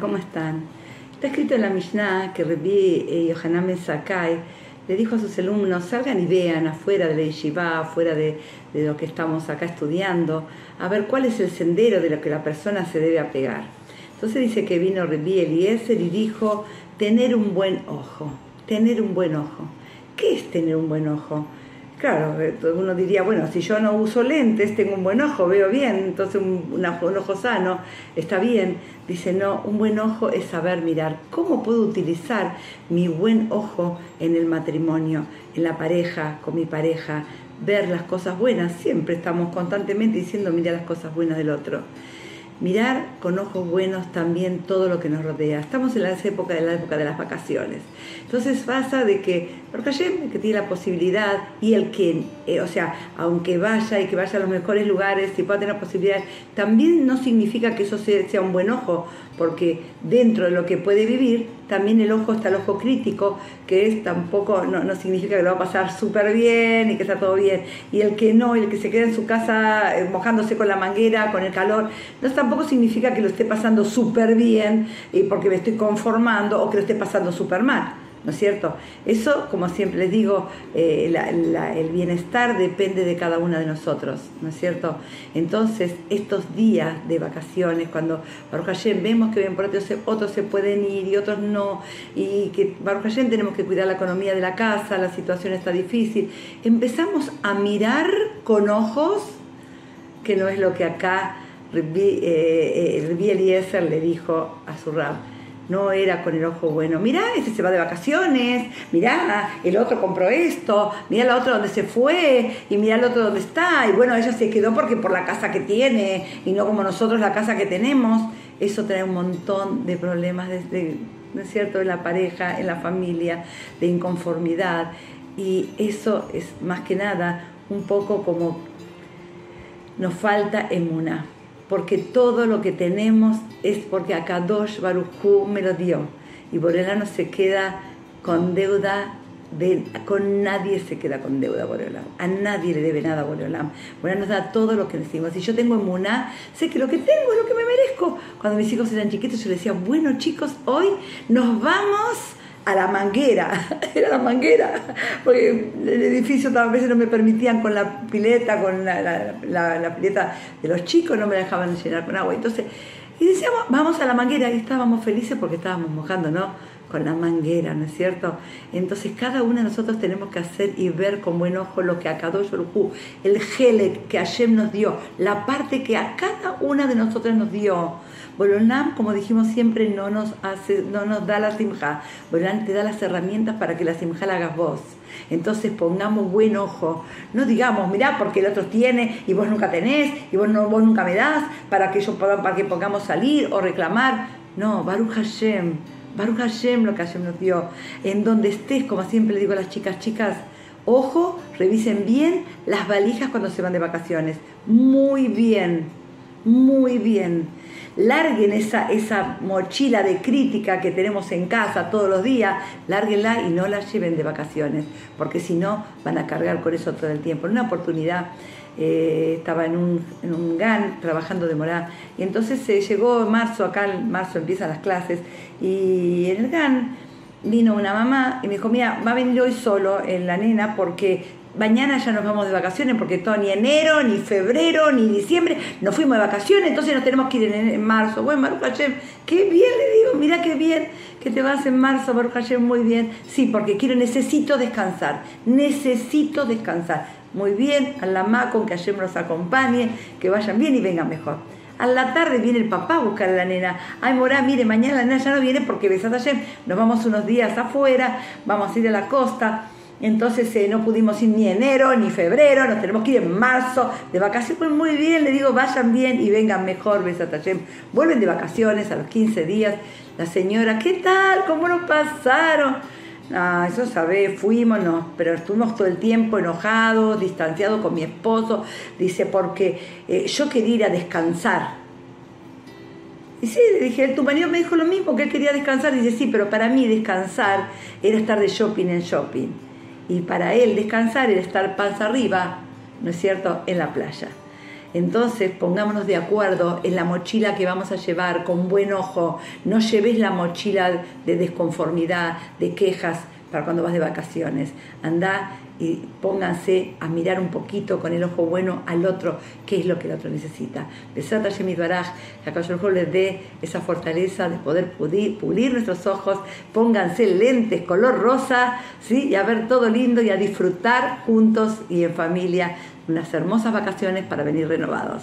¿cómo están? Está escrito en la Mishnah que Rabbi eh, Yohanan Ben Sakai le dijo a sus alumnos, salgan y vean afuera de la yeshiva, afuera de, lo que estamos acá estudiando, a ver cuál es el sendero de lo que la persona se debe apegar. Entonces dice que vino Rabbi Eliezer y dijo, tener un buen ojo, tener un buen ojo. ¿Qué es tener un buen ojo? Claro, eh, uno diría, bueno, si yo no uso lentes, tengo un buen ojo, veo bien, entonces un, ojo sano está bien. Dice, no, un buen ojo es saber mirar. ¿Cómo puedo utilizar mi buen ojo en el matrimonio, en la pareja, con mi pareja? Ver las cosas buenas. Siempre estamos constantemente diciendo, mira las cosas buenas del otro mirar con ojos buenos también todo lo que nos rodea. Estamos en la época de la época de las vacaciones. Entonces pasa de que Baruch que tiene la posibilidad y el que, eh, o sea, aunque vaya y que vaya a los mejores lugares y pueda tener posibilidad, también no significa que eso sea un buen ojo, porque dentro de lo que puede vivir, también el ojo está el ojo crítico, que es tampoco, no, significa que lo va a pasar súper bien y que está todo bien. Y el que no, el que se queda en su casa eh, mojándose con la manguera, con el calor, no tampoco significa que lo esté pasando súper bien y porque me estoy conformando o que lo esté pasando súper mal. ¿no es cierto? Eso, como siempre les digo, eh, el bienestar depende de cada una de nosotros, ¿no es cierto? Entonces, estos días de vacaciones, cuando Baruch Hashem vemos que bien por otros, otros se pueden ir y otros no, y que Baruch Hashem tenemos que cuidar la economía de la casa, la situación está difícil, empezamos a mirar con ojos, que no es lo que acá Rabbi, eh, eh Eliezer le dijo a su rab no era con el ojo bueno. Mirá, ese se va de vacaciones, mirá, el otro compró esto, mirá el otro donde se fue, y mirá el otro donde está, y bueno, ella se quedó porque por la casa que tiene, y no como nosotros la casa que tenemos. Eso trae un montón de problemas desde, ¿no es cierto?, en la pareja, en la familia, de inconformidad. Y eso es más que nada un poco como nos falta emuna porque todo lo que tenemos es porque Akadosh Baruchú me lo dio. Y Borelá no se queda con deuda, de, con nadie se queda con deuda Boreolam. A nadie le debe nada Boreolam. Boreolam nos da todo lo que necesitamos. Si yo tengo emuná, sé que lo que tengo es lo que me merezco. Cuando mis hijos eran chiquitos, yo les decía, bueno chicos, hoy nos vamos a la manguera, era la manguera, porque el edificio a veces no me permitían con la pileta, con la, pileta de los chicos, no me dejaban llenar con agua. Entonces, y decíamos, vamos a la manguera, y estábamos felices porque estábamos mojando, ¿no? La manguera, ¿no es cierto? Entonces, cada uno de nosotros tenemos que hacer y ver con buen ojo lo que a Kadosh el gele que Hashem nos dio, la parte que a cada una de nosotros nos dio Bolonam, como dijimos siempre, no nos, hace, no nos da la simja. Bolonam te da las herramientas para que la simja la hagas vos. Entonces pongamos buen ojo. No digamos, mirá, porque el otro tiene y vos nunca tenés y vos, no, vos nunca me das para que, yo, para que pongamos salir o reclamar. No, Baruch Hashem. Baruch Hashem lo que Hashem nos dio. En donde estés, como siempre le digo a las chicas, chicas, ojo, revisen bien las valijas cuando se van de vacaciones. Muy bien, muy bien larguen esa, esa mochila de crítica que tenemos en casa todos los días, lárguenla y no la lleven de vacaciones, porque si no van a cargar con eso todo el tiempo. En una oportunidad eh, estaba en un, en un GAN trabajando de morada y entonces se llegó marzo, acá en marzo empiezan las clases y en el GAN vino una mamá y me dijo, mira, va a venir hoy solo en la nena porque mañana ya nos vamos de vacaciones porque todo ni enero, ni febrero, ni diciembre, nos fuimos de vacaciones, entonces nos tenemos que ir en, marzo. Bueno, Baruch Hashem, qué bien le digo, mira qué bien que te vas en marzo, Baruch Hashem, muy bien. Sí, porque quiero, necesito descansar, necesito descansar. Muy bien, a la con que Hashem nos acompañe, que vayan bien y vengan mejor. A la tarde viene el papá a buscar a la nena. Ay, Morá, mire, mañana la nena ya no viene porque besas a Hashem, nos vamos unos días afuera, vamos a ir a la costa entonces eh, no pudimos ir ni enero ni febrero, nos tenemos que ir en marzo de vacaciones. Pues muy bien, le digo, vayan bien y vengan mejor, Besatayem. Vuelven de vacaciones a los 15 días. La señora, ¿qué tal? ¿Cómo nos pasaron? Ah, eso sabe, fuimos, no, pero estuvimos todo el tiempo enojados, distanciados con mi esposo. Dice, porque eh, yo quería ir a descansar. Y sí, le dije, tu marido me dijo lo mismo, que él quería descansar. Dice, sí, pero para mí descansar era estar de shopping en shopping y para él descansar era estar panza arriba, ¿no es cierto?, en la playa. Entonces pongámonos de acuerdo en la mochila que vamos a llevar con buen ojo. No lleves la mochila de desconformidad, de quejas para cuando vas de vacaciones. Anda y pónganse a mirar un poquito con el ojo bueno al otro, qué es lo que el otro necesita. Besat Hashem Baraj, que a les dé esa fortaleza de poder pulir, pulir, nuestros ojos, pónganse lentes color rosa, ¿sí? y a ver todo lindo y a disfrutar juntos y en familia unas hermosas vacaciones para venir renovados.